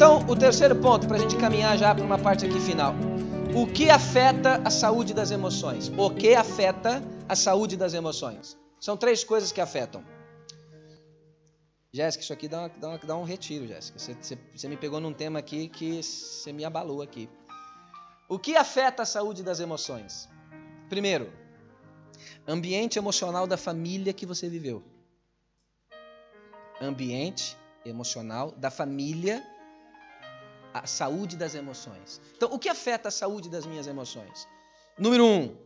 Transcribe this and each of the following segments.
Então, o terceiro ponto, para a gente caminhar já para uma parte aqui final. O que afeta a saúde das emoções? O que afeta a saúde das emoções? São três coisas que afetam. Jéssica, isso aqui dá, dá, dá um retiro, Jéssica. Você, você, você me pegou num tema aqui que você me abalou aqui. O que afeta a saúde das emoções? Primeiro, ambiente emocional da família que você viveu. Ambiente emocional da família, a saúde das emoções. Então, o que afeta a saúde das minhas emoções? Número um,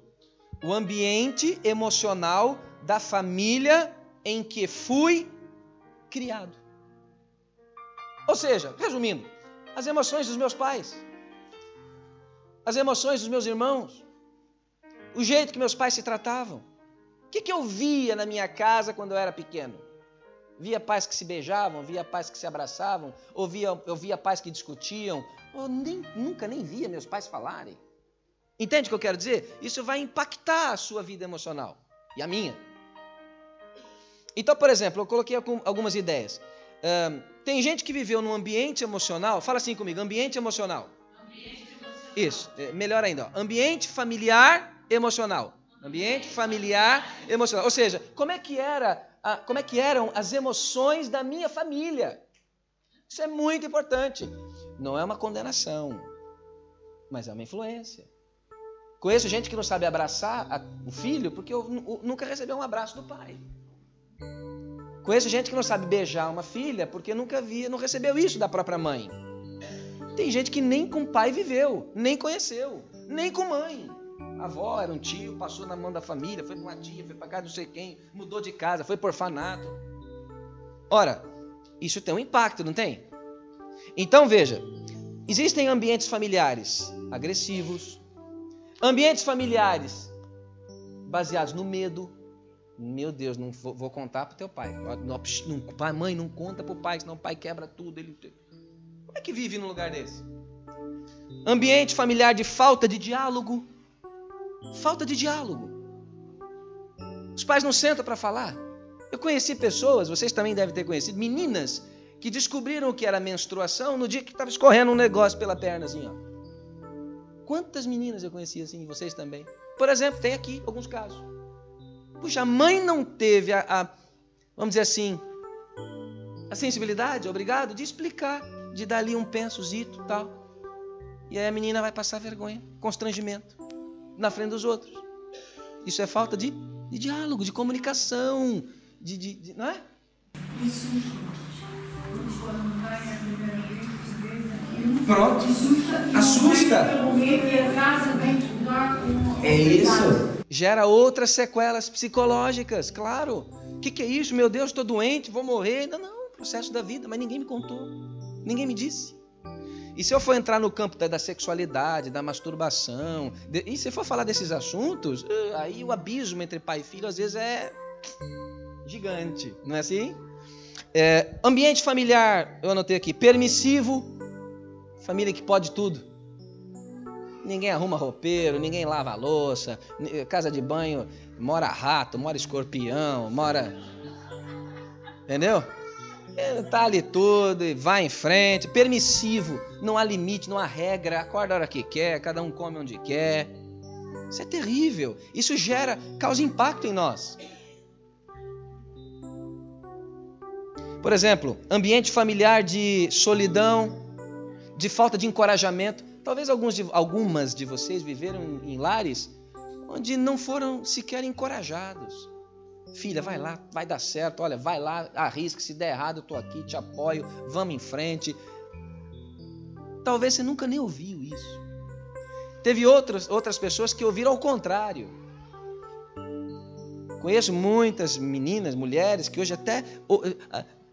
o ambiente emocional da família em que fui criado. Ou seja, resumindo, as emoções dos meus pais, as emoções dos meus irmãos, o jeito que meus pais se tratavam. O que, que eu via na minha casa quando eu era pequeno? Via pais que se beijavam, via pais que se abraçavam, ou via, eu via pais que discutiam, eu nem, nunca nem via meus pais falarem. Entende o que eu quero dizer? Isso vai impactar a sua vida emocional e a minha. Então, por exemplo, eu coloquei algumas ideias. Um, tem gente que viveu num ambiente emocional, fala assim comigo, ambiente emocional. Ambiente emocional. Isso, é, melhor ainda, ó, ambiente familiar emocional. Ambiente familiar emocional. Ou seja, como é que era a, como é que eram as emoções da minha família. Isso é muito importante. Não é uma condenação, mas é uma influência. Conheço gente que não sabe abraçar a, o filho porque eu, nunca recebeu um abraço do pai. Conheço gente que não sabe beijar uma filha porque nunca via, não recebeu isso da própria mãe. Tem gente que nem com pai viveu, nem conheceu, nem com mãe. Avó era um tio, passou na mão da família, foi para uma tia, foi para casa não sei quem, mudou de casa, foi por orfanato. Ora, isso tem um impacto, não tem? Então veja, existem ambientes familiares agressivos, ambientes familiares baseados no medo. Meu Deus, não vou, vou contar para teu pai. Não, mãe, não conta para o pai, senão o pai quebra tudo. Ele... Como é que vive num lugar desse? Ambiente familiar de falta de diálogo. Falta de diálogo. Os pais não sentam para falar. Eu conheci pessoas, vocês também devem ter conhecido, meninas que descobriram o que era menstruação no dia que estava escorrendo um negócio pela perna, assim, ó. Quantas meninas eu conheci assim, vocês também? Por exemplo, tem aqui alguns casos. Puxa, a mãe não teve a, a vamos dizer assim, a sensibilidade, obrigado, de explicar, de dar ali um pensozito tal. E aí a menina vai passar vergonha, constrangimento na frente dos outros. Isso é falta de, de diálogo, de comunicação, de, de, de, não é? Isso Pronto. Assusta. É isso. Gera outras sequelas psicológicas, claro. O que, que, é isso? Meu Deus, estou doente, vou morrer. Não, não, processo da vida, mas ninguém me contou. Ninguém me disse. E se eu for entrar no campo da, da sexualidade, da masturbação, de, e se eu for falar desses assuntos, eh, aí o abismo entre pai e filho às vezes é gigante, não é assim? É, ambiente familiar, eu anotei aqui, permissivo, família que pode tudo. Ninguém arruma roupeiro, ninguém lava a louça, casa de banho, mora rato, mora escorpião, mora. Entendeu? Ele tá ali tudo e vai em frente, permissivo, não há limite, não há regra, acorda a hora que quer, cada um come onde quer. Isso é terrível. Isso gera, causa impacto em nós. Por exemplo, ambiente familiar de solidão, de falta de encorajamento. Talvez alguns de, algumas de vocês viveram em lares onde não foram sequer encorajados. Filha, vai lá, vai dar certo. Olha, vai lá, arrisca. Se der errado, eu estou aqui, te apoio. Vamos em frente. Talvez você nunca nem ouviu isso. Teve outras, outras pessoas que ouviram ao contrário. Conheço muitas meninas, mulheres que hoje até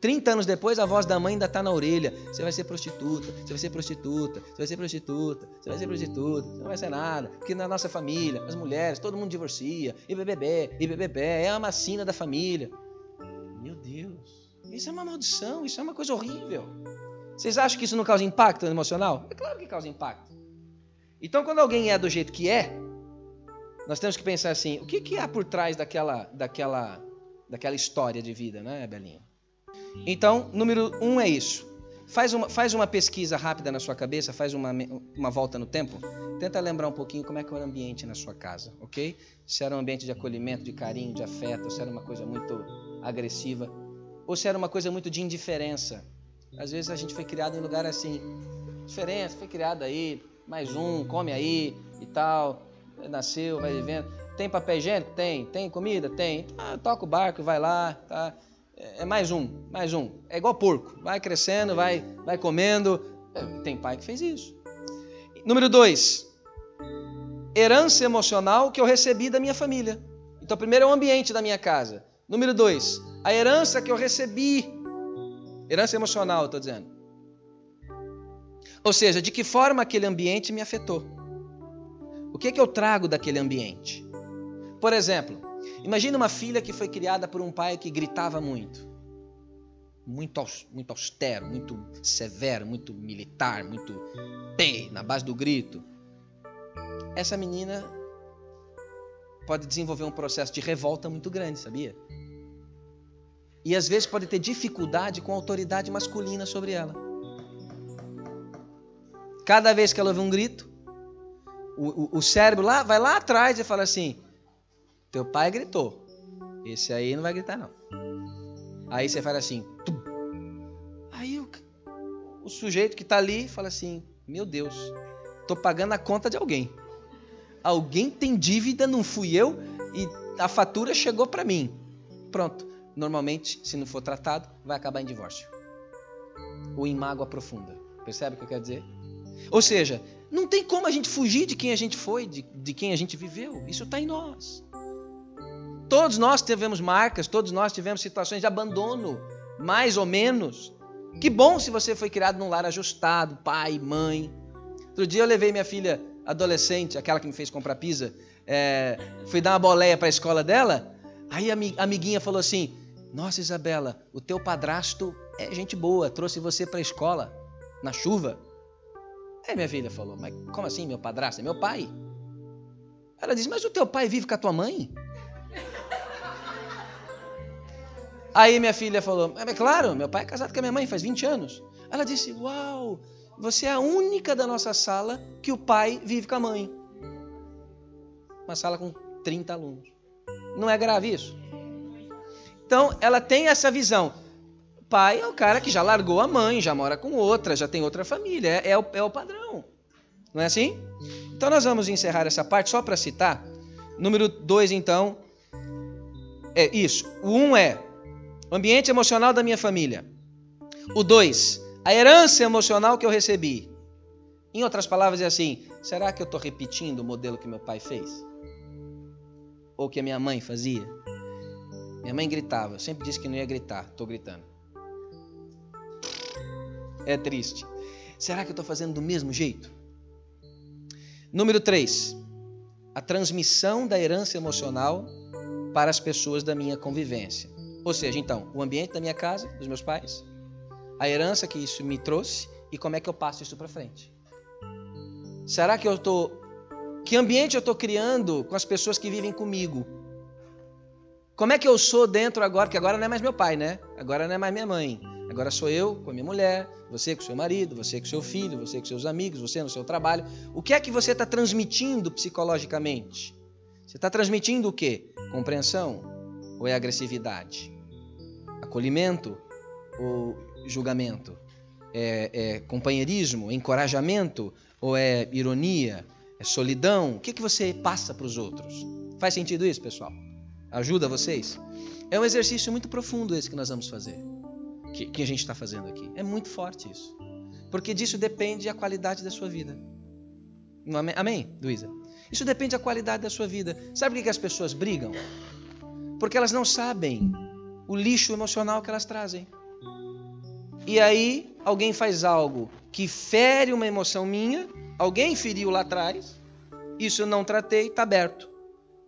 30 anos depois, a voz da mãe ainda está na orelha. Você vai ser prostituta, você vai ser prostituta, você vai ser prostituta, você vai ser prostituta, você não vai ser nada. Porque na nossa família, as mulheres, todo mundo divorcia, e bebê, e bebê, é a macina da família. Meu Deus, isso é uma maldição, isso é uma coisa horrível. Vocês acham que isso não causa impacto emocional? É claro que causa impacto. Então, quando alguém é do jeito que é, nós temos que pensar assim: o que, que há por trás daquela, daquela, daquela história de vida, né, Belinha? Então, número um é isso. Faz uma, faz uma pesquisa rápida na sua cabeça, faz uma, uma volta no tempo. Tenta lembrar um pouquinho como é que era o ambiente na sua casa, ok? Se era um ambiente de acolhimento, de carinho, de afeto, se era uma coisa muito agressiva, ou se era uma coisa muito de indiferença. Às vezes a gente foi criado em lugar assim, diferença, foi criado aí, mais um, come aí e tal, nasceu, vai vivendo. Tem papel higiênico? Tem. Tem comida? Tem. Ah, toca o barco, vai lá, tá? É mais um, mais um. É igual porco. Vai crescendo, vai, vai comendo. É, tem pai que fez isso. Número dois, herança emocional que eu recebi da minha família. Então, primeiro é o ambiente da minha casa. Número dois, a herança que eu recebi. Herança emocional, estou dizendo. Ou seja, de que forma aquele ambiente me afetou. O que, é que eu trago daquele ambiente? Por exemplo, Imagina uma filha que foi criada por um pai que gritava muito. Muito, muito austero, muito severo, muito militar, muito P, na base do grito. Essa menina pode desenvolver um processo de revolta muito grande, sabia? E às vezes pode ter dificuldade com a autoridade masculina sobre ela. Cada vez que ela ouve um grito, o, o, o cérebro lá vai lá atrás e fala assim: teu pai gritou. Esse aí não vai gritar, não. Aí você fala assim. Tum. Aí o, o sujeito que está ali fala assim: Meu Deus, tô pagando a conta de alguém. Alguém tem dívida, não fui eu, e a fatura chegou para mim. Pronto. Normalmente, se não for tratado, vai acabar em divórcio. Ou em mágoa profunda. Percebe o que eu quero dizer? Ou seja, não tem como a gente fugir de quem a gente foi, de, de quem a gente viveu. Isso está em nós. Todos nós tivemos marcas, todos nós tivemos situações de abandono, mais ou menos. Que bom se você foi criado num lar ajustado, pai, mãe. Outro dia eu levei minha filha adolescente, aquela que me fez comprar pizza, é, fui dar uma boleia para a escola dela. Aí a amiguinha falou assim: Nossa, Isabela, o teu padrasto é gente boa, trouxe você para a escola na chuva. Aí minha filha falou: Mas como assim, meu padrasto? É meu pai. Ela disse: Mas o teu pai vive com a tua mãe? Aí minha filha falou: É claro, meu pai é casado com a minha mãe faz 20 anos. Ela disse: Uau, você é a única da nossa sala que o pai vive com a mãe. Uma sala com 30 alunos. Não é grave isso? Então, ela tem essa visão. Pai é o cara que já largou a mãe, já mora com outra, já tem outra família. É, é, o, é o padrão. Não é assim? Então, nós vamos encerrar essa parte só para citar. Número 2, então. É isso. O 1 um é o ambiente emocional da minha família. O dois, a herança emocional que eu recebi. Em outras palavras, é assim: será que eu estou repetindo o modelo que meu pai fez? Ou que a minha mãe fazia? Minha mãe gritava, eu sempre disse que não ia gritar, estou gritando. É triste. Será que eu estou fazendo do mesmo jeito? Número 3. A transmissão da herança emocional para as pessoas da minha convivência. Ou seja, então, o ambiente da minha casa, dos meus pais, a herança que isso me trouxe e como é que eu passo isso para frente. Será que eu estou. Que ambiente eu estou criando com as pessoas que vivem comigo? Como é que eu sou dentro agora? Que agora não é mais meu pai, né? Agora não é mais minha mãe. Agora sou eu com a minha mulher, você com seu marido, você com seu filho, você com seus amigos, você no seu trabalho. O que é que você está transmitindo psicologicamente? Você está transmitindo o quê? Compreensão ou é agressividade? Acolhimento ou julgamento? É, é companheirismo, encorajamento ou é ironia? É solidão? O que, que você passa para os outros? Faz sentido isso, pessoal? Ajuda vocês? É um exercício muito profundo esse que nós vamos fazer, que, que a gente está fazendo aqui. É muito forte isso. Porque disso depende a qualidade da sua vida. Amém, Amém Luísa? Isso depende da qualidade da sua vida. Sabe por que as pessoas brigam? Porque elas não sabem o lixo emocional que elas trazem. E aí, alguém faz algo que fere uma emoção minha, alguém feriu lá atrás, isso eu não tratei, está aberto.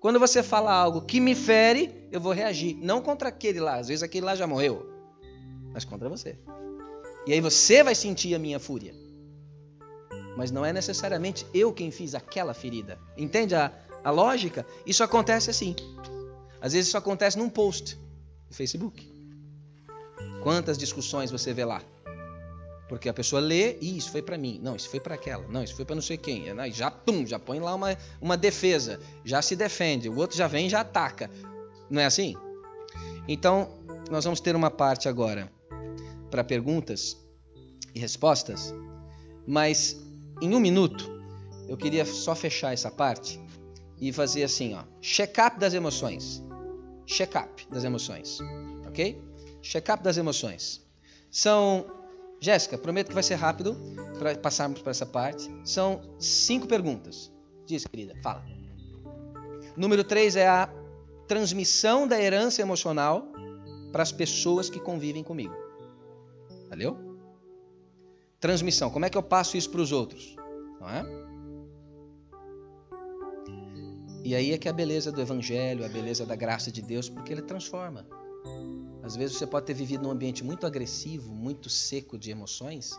Quando você fala algo que me fere, eu vou reagir. Não contra aquele lá, às vezes aquele lá já morreu, mas contra você. E aí você vai sentir a minha fúria. Mas não é necessariamente eu quem fiz aquela ferida. Entende a, a lógica? Isso acontece assim. Às vezes isso acontece num post Facebook. Quantas discussões você vê lá? Porque a pessoa lê, e isso foi para mim, não, isso foi para aquela, não, isso foi para não sei quem. Já pum, já põe lá uma, uma defesa, já se defende, o outro já vem e já ataca. Não é assim? Então, nós vamos ter uma parte agora para perguntas e respostas, mas em um minuto eu queria só fechar essa parte e fazer assim, ó, check-up das emoções. Check-up das emoções, ok? Check-up das emoções. São, Jéssica, prometo que vai ser rápido para passarmos para essa parte. São cinco perguntas. Diz, querida, fala. Número três é a transmissão da herança emocional para as pessoas que convivem comigo. Valeu? Transmissão. Como é que eu passo isso para os outros? Não é? E aí é que é a beleza do Evangelho, a beleza da graça de Deus, porque ele transforma. Às vezes você pode ter vivido num ambiente muito agressivo, muito seco de emoções,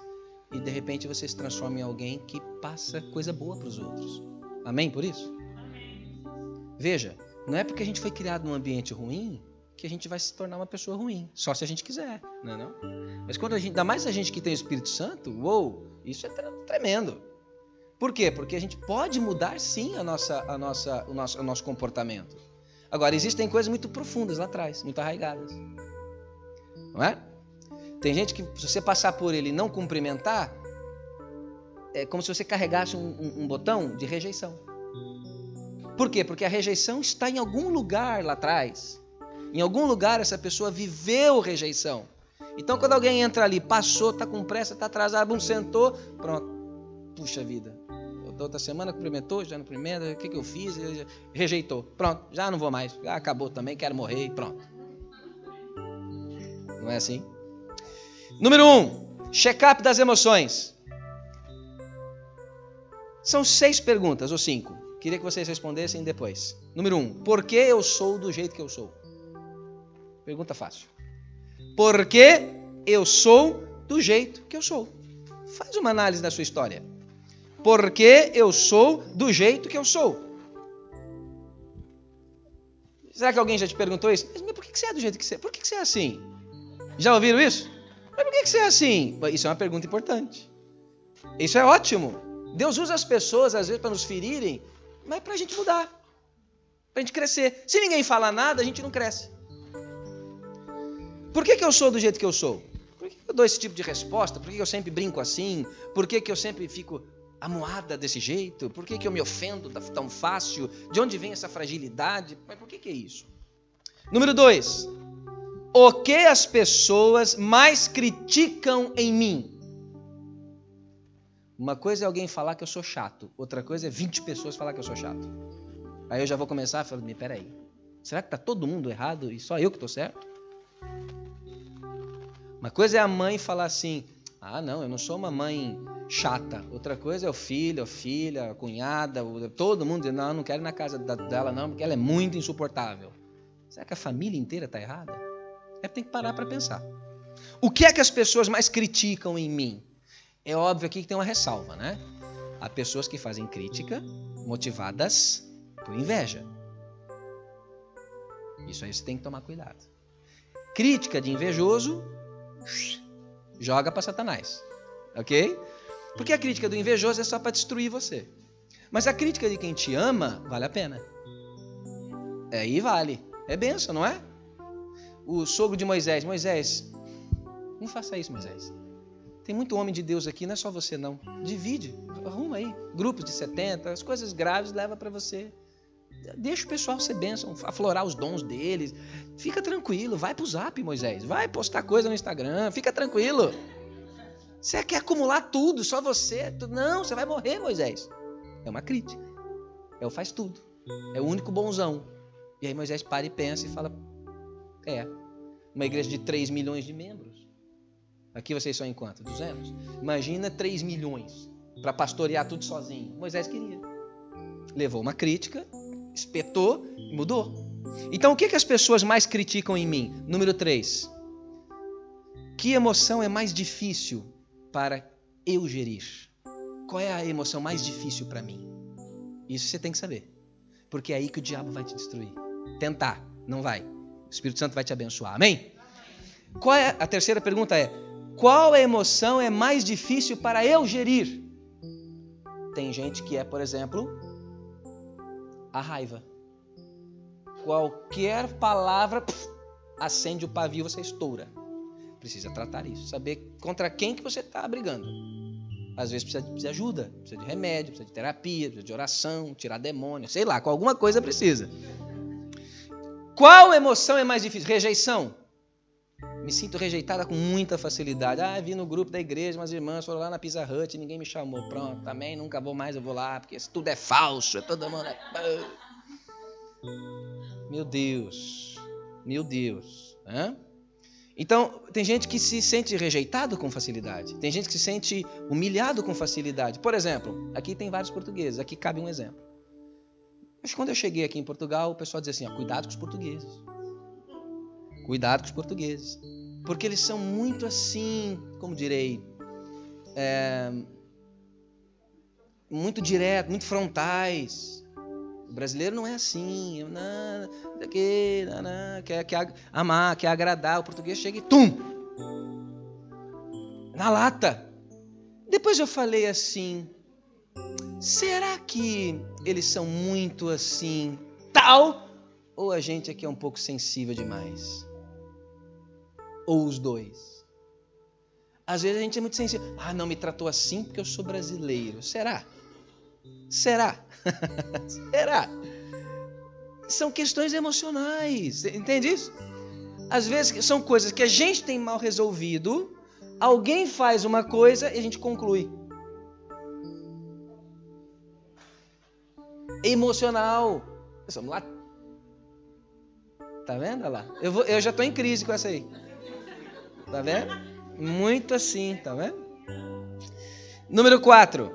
e de repente você se transforma em alguém que passa coisa boa para os outros. Amém por isso? Amém. Veja, não é porque a gente foi criado num ambiente ruim que a gente vai se tornar uma pessoa ruim, só se a gente quiser, não é não? Mas quando a gente, ainda mais a gente que tem o Espírito Santo, uou, isso é tremendo. Por quê? Porque a gente pode mudar sim a nossa, a nossa, o, nosso, o nosso comportamento. Agora, existem coisas muito profundas lá atrás, muito arraigadas. Não é? Tem gente que, se você passar por ele e não cumprimentar, é como se você carregasse um, um, um botão de rejeição. Por quê? Porque a rejeição está em algum lugar lá atrás. Em algum lugar essa pessoa viveu rejeição. Então, quando alguém entra ali, passou, está com pressa, está atrasado, um sentou, pronto. Puxa vida, da outra semana cumprimentou, já no primeiro, o que, que eu fiz? Rejeitou. Pronto, já não vou mais. Já acabou também, quero morrer e pronto. Não é assim? Número um, check-up das emoções. São seis perguntas, ou cinco. Queria que vocês respondessem depois. Número um, por que eu sou do jeito que eu sou? Pergunta fácil. Por que eu sou do jeito que eu sou? Faz uma análise da sua história porque eu sou do jeito que eu sou. Será que alguém já te perguntou isso? Mas por que você é do jeito que você é? Por que você é assim? Já ouviram isso? Mas por que você é assim? Isso é uma pergunta importante. Isso é ótimo. Deus usa as pessoas, às vezes, para nos ferirem, mas para a gente mudar, para a gente crescer. Se ninguém fala nada, a gente não cresce. Por que, que eu sou do jeito que eu sou? Por que eu dou esse tipo de resposta? Por que eu sempre brinco assim? Por que, que eu sempre fico amuada desse jeito? Por que, que eu me ofendo tão fácil? De onde vem essa fragilidade? Mas por que, que é isso? Número dois, o que as pessoas mais criticam em mim? Uma coisa é alguém falar que eu sou chato, outra coisa é 20 pessoas falar que eu sou chato. Aí eu já vou começar a falar, peraí, será que está todo mundo errado e só eu que estou certo? Uma coisa é a mãe falar assim, ah, não, eu não sou uma mãe chata. Outra coisa é o filho, a filha, a cunhada, todo mundo dizendo, não, não quero ir na casa dela não, porque ela é muito insuportável. Será que a família inteira está errada? É tem que parar para pensar. O que é que as pessoas mais criticam em mim? É óbvio aqui que tem uma ressalva, né? Há pessoas que fazem crítica motivadas por inveja. Isso aí você tem que tomar cuidado. Crítica de invejoso joga para Satanás. Ok? Porque a crítica do invejoso é só para destruir você. Mas a crítica de quem te ama vale a pena. Aí vale. É benção, não é? O sogro de Moisés, Moisés, não faça isso, Moisés. Tem muito homem de Deus aqui, não é só você não. Divide, arruma aí. Grupos de 70, as coisas graves leva para você. Deixa o pessoal ser bênção, aflorar os dons deles. Fica tranquilo, vai pro zap, Moisés. Vai postar coisa no Instagram, fica tranquilo. Você quer acumular tudo, só você? Não, você vai morrer, Moisés. É uma crítica. É o faz tudo. É o único bonzão. E aí Moisés para e pensa e fala: É, uma igreja de 3 milhões de membros. Aqui vocês são em quanto? 200? Imagina 3 milhões para pastorear tudo sozinho. Moisés queria. Levou uma crítica, espetou e mudou. Então o que, que as pessoas mais criticam em mim? Número 3. Que emoção é mais difícil para eu gerir? Qual é a emoção mais difícil para mim? Isso você tem que saber. Porque é aí que o diabo vai te destruir. Tentar, não vai. O Espírito Santo vai te abençoar. Amém? Qual é a terceira pergunta é: Qual emoção é mais difícil para eu gerir? Tem gente que é, por exemplo, a raiva. Qualquer palavra pff, acende o pavio, você estoura. Precisa tratar isso, saber contra quem que você está brigando. Às vezes precisa de ajuda, precisa de remédio, precisa de terapia, precisa de oração, tirar demônio, sei lá, com alguma coisa precisa. Qual emoção é mais difícil? Rejeição. Me sinto rejeitada com muita facilidade. Ah, vi no grupo da igreja, umas irmãs foram lá na Pizza Hut e ninguém me chamou. Pronto, também nunca vou mais, eu vou lá, porque isso tudo é falso, todo mundo. Meu Deus, meu Deus. Hã? Então, tem gente que se sente rejeitado com facilidade. Tem gente que se sente humilhado com facilidade. Por exemplo, aqui tem vários portugueses, aqui cabe um exemplo. Mas quando eu cheguei aqui em Portugal, o pessoal dizia assim: ó, cuidado com os portugueses. Cuidado com os portugueses. Porque eles são muito assim, como direi, é, muito direto, muito frontais. O brasileiro não é assim, não, daqui, não, não, quer, quer amar, quer agradar. O português chega e tum! Na lata. Depois eu falei assim: será que eles são muito assim, tal? Ou a gente aqui é um pouco sensível demais? Ou os dois? Às vezes a gente é muito sensível. Ah, não me tratou assim porque eu sou brasileiro. Será? Será? Será? São questões emocionais. Entende isso? Às vezes são coisas que a gente tem mal resolvido, alguém faz uma coisa e a gente conclui. Emocional. Vamos lá. Tá vendo? Olha lá. Eu, vou, eu já estou em crise com essa aí. Tá vendo? Muito assim, tá vendo? Número 4.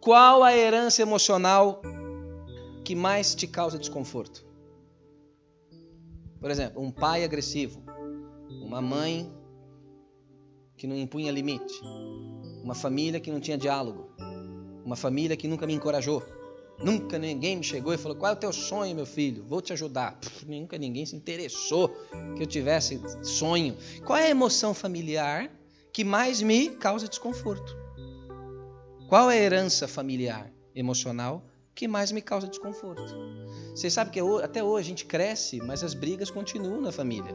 Qual a herança emocional que mais te causa desconforto? Por exemplo, um pai agressivo, uma mãe que não impunha limite, uma família que não tinha diálogo, uma família que nunca me encorajou. Nunca ninguém me chegou e falou: Qual é o teu sonho, meu filho? Vou te ajudar. Nunca ninguém se interessou que eu tivesse sonho. Qual é a emoção familiar que mais me causa desconforto? Qual é a herança familiar, emocional, que mais me causa desconforto? Você sabe que até hoje a gente cresce, mas as brigas continuam na família.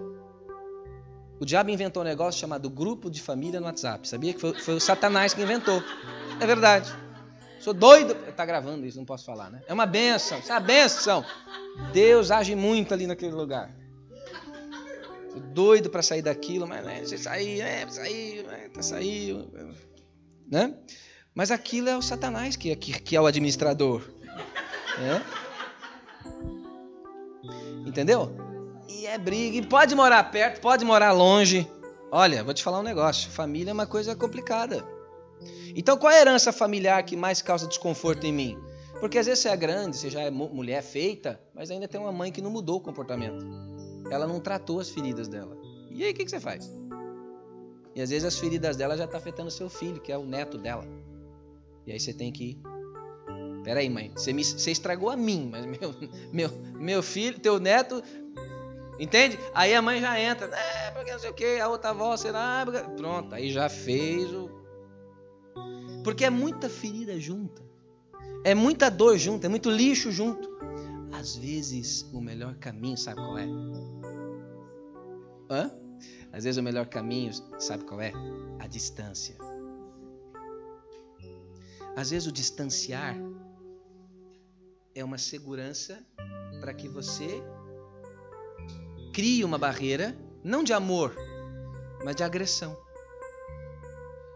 O diabo inventou um negócio chamado grupo de família no WhatsApp. Sabia que foi, foi o Satanás que inventou? É verdade. Sou doido. Está gravando isso, não posso falar, né? É uma benção. Isso é uma benção. Deus age muito ali naquele lugar. Sou doido para sair daquilo, mas né, você sair, é, sair, é, tá saindo, né? Mas aquilo é o Satanás que, que, que é o administrador. É? Entendeu? E é briga. E pode morar perto, pode morar longe. Olha, vou te falar um negócio. Família é uma coisa complicada. Então, qual é a herança familiar que mais causa desconforto em mim? Porque às vezes você é grande, você já é mulher feita, mas ainda tem uma mãe que não mudou o comportamento. Ela não tratou as feridas dela. E aí, o que, que você faz? E às vezes as feridas dela já estão tá afetando seu filho, que é o neto dela. E aí você tem que. Peraí, mãe, você, me, você estragou a mim, mas meu, meu, meu filho, teu neto. Entende? Aí a mãe já entra, é, porque não sei o que, a outra avó, será. Pronto, aí já fez o. Porque é muita ferida junta. É muita dor junto, é muito lixo junto. Às vezes o melhor caminho, sabe qual é? Hã? Às vezes o melhor caminho, sabe qual é? A distância. Às vezes o distanciar é uma segurança para que você crie uma barreira, não de amor, mas de agressão.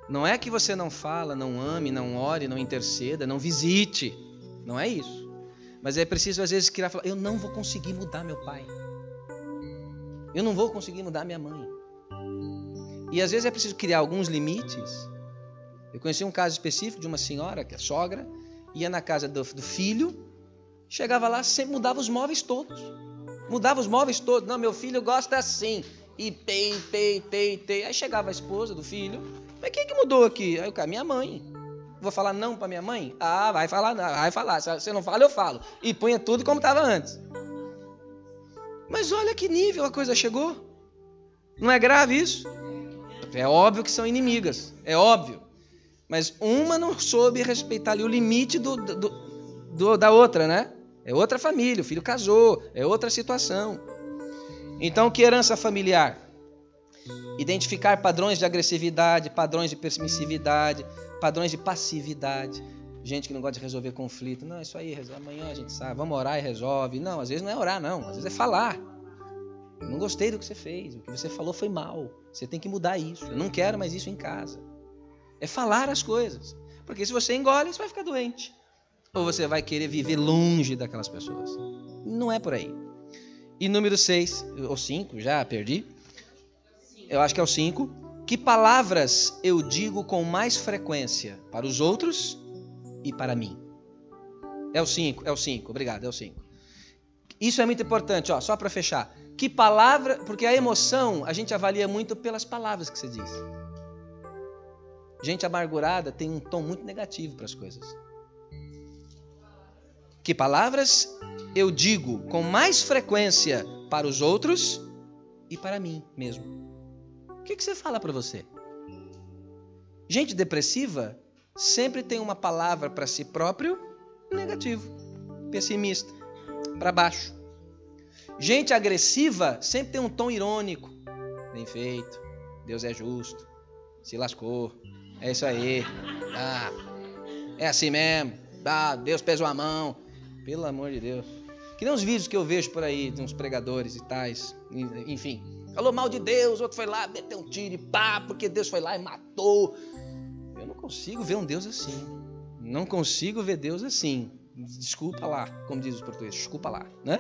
Não é que você não fala, não ame, não ore, não interceda, não visite. Não é isso. Mas é preciso às vezes criar falar, eu não vou conseguir mudar meu pai. Eu não vou conseguir mudar minha mãe. E às vezes é preciso criar alguns limites eu conheci um caso específico de uma senhora, que é sogra, ia na casa do, do filho, chegava lá, sempre mudava os móveis todos. Mudava os móveis todos. Não, meu filho gosta assim. E pei, pei, pei, pei. Aí chegava a esposa do filho. Mas quem que mudou aqui? Aí o cara, minha mãe. Vou falar não para minha mãe? Ah, vai falar, vai falar. Se você não fala, eu falo. E punha tudo como estava antes. Mas olha que nível a coisa chegou. Não é grave isso? É óbvio que são inimigas, é óbvio. Mas uma não soube respeitar ali o limite do, do, do, da outra, né? É outra família, o filho casou, é outra situação. Então, que herança familiar? Identificar padrões de agressividade, padrões de permissividade, padrões de passividade. Gente que não gosta de resolver conflito. Não, isso aí, amanhã a gente sabe, vamos orar e resolve. Não, às vezes não é orar, não. Às vezes é falar. Eu não gostei do que você fez, o que você falou foi mal. Você tem que mudar isso. Eu não quero mais isso em casa. É falar as coisas. Porque se você engole, você vai ficar doente. Ou você vai querer viver longe daquelas pessoas. Não é por aí. E número 6, ou 5, já perdi. Eu acho que é o 5. Que palavras eu digo com mais frequência para os outros e para mim? É o 5, é o 5, obrigado, é o 5. Isso é muito importante, ó, só para fechar. Que palavra, porque a emoção a gente avalia muito pelas palavras que você diz. Gente amargurada tem um tom muito negativo para as coisas. Que palavras eu digo com mais frequência para os outros e para mim mesmo? O que, que você fala para você? Gente depressiva sempre tem uma palavra para si próprio negativo, pessimista, para baixo. Gente agressiva sempre tem um tom irônico. Bem feito, Deus é justo, se lascou, é isso aí, ah, é assim mesmo, ah, Deus pesou a mão. Pelo amor de Deus. Que nem os vídeos que eu vejo por aí de uns pregadores e tais. Enfim. Falou mal de Deus, outro foi lá, meteu um tiro e pá, porque Deus foi lá e matou. Eu não consigo ver um Deus assim. Não consigo ver Deus assim. Desculpa lá, como diz os portugueses, desculpa lá, né?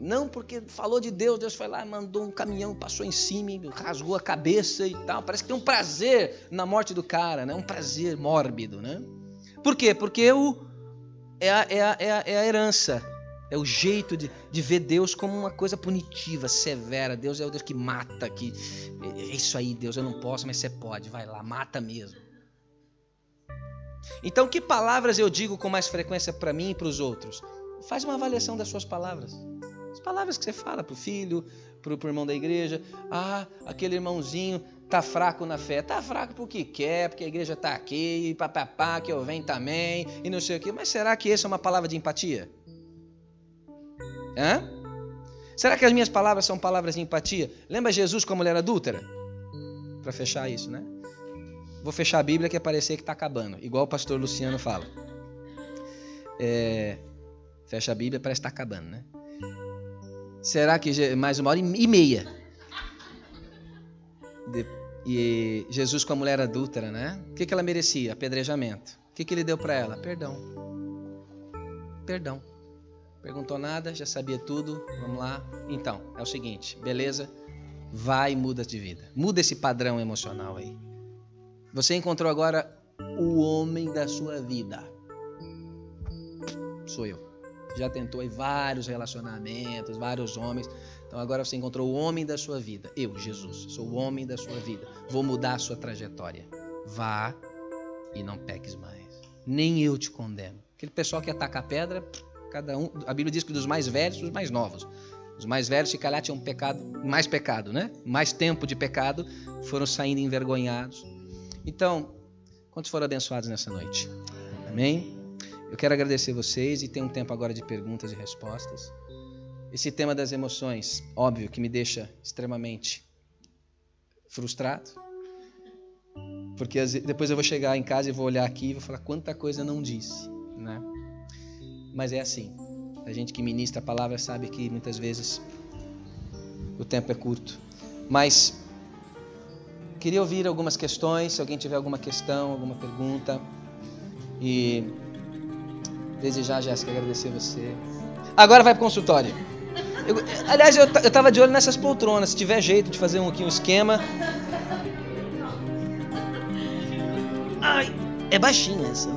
Não porque falou de Deus, Deus foi lá e mandou um caminhão, passou em cima, rasgou a cabeça e tal. Parece que tem um prazer na morte do cara, né? Um prazer mórbido, né? Por quê? Porque o é a, é a, é a, é a herança. É o jeito de, de ver Deus como uma coisa punitiva, severa. Deus é o Deus que mata, que é isso aí, Deus, eu não posso, mas você pode, vai lá, mata mesmo. Então, que palavras eu digo com mais frequência para mim e para os outros? Faz uma avaliação das suas palavras. As palavras que você fala para o filho, para o irmão da igreja. Ah, aquele irmãozinho tá fraco na fé. Tá fraco porque quer, porque a igreja está aqui, papapá, que eu venho também, e não sei o quê. Mas será que essa é uma palavra de empatia? Hã? Será que as minhas palavras são palavras de empatia? Lembra Jesus com a mulher adúltera? Para fechar isso, né? Vou fechar a Bíblia que é parecer que está acabando, igual o pastor Luciano fala. É, fecha a Bíblia, parece que está acabando, né? Será que mais uma hora e meia? E Jesus com a mulher adúltera, né? O que, que ela merecia? Apedrejamento. O que, que ele deu para ela? Perdão. Perdão. Perguntou nada, já sabia tudo. Vamos lá. Então, é o seguinte, beleza? Vai e muda de vida. Muda esse padrão emocional aí. Você encontrou agora o homem da sua vida. Sou eu. Já tentou aí vários relacionamentos, vários homens. Então agora você encontrou o homem da sua vida. Eu, Jesus, sou o homem da sua vida. Vou mudar a sua trajetória. Vá e não peques mais. Nem eu te condeno. Aquele pessoal que ataca a pedra, cada um. A Bíblia diz que dos mais velhos, dos mais novos. Os mais velhos, se calhar, tinham pecado, mais pecado, né? Mais tempo de pecado, foram saindo envergonhados. Então, quantos foram abençoados nessa noite? Amém? Eu quero agradecer vocês e tem um tempo agora de perguntas e respostas. Esse tema das emoções, óbvio que me deixa extremamente frustrado. Porque depois eu vou chegar em casa e vou olhar aqui e vou falar quanta coisa não disse, né? Mas é assim. A gente que ministra a palavra sabe que muitas vezes o tempo é curto. Mas queria ouvir algumas questões, se alguém tiver alguma questão, alguma pergunta. E desejar, Jéssica, agradecer você. Agora vai para o consultório. Eu, aliás, eu, eu tava de olho nessas poltronas. Se tiver jeito de fazer um, aqui um esquema. Ai, é baixinha essa.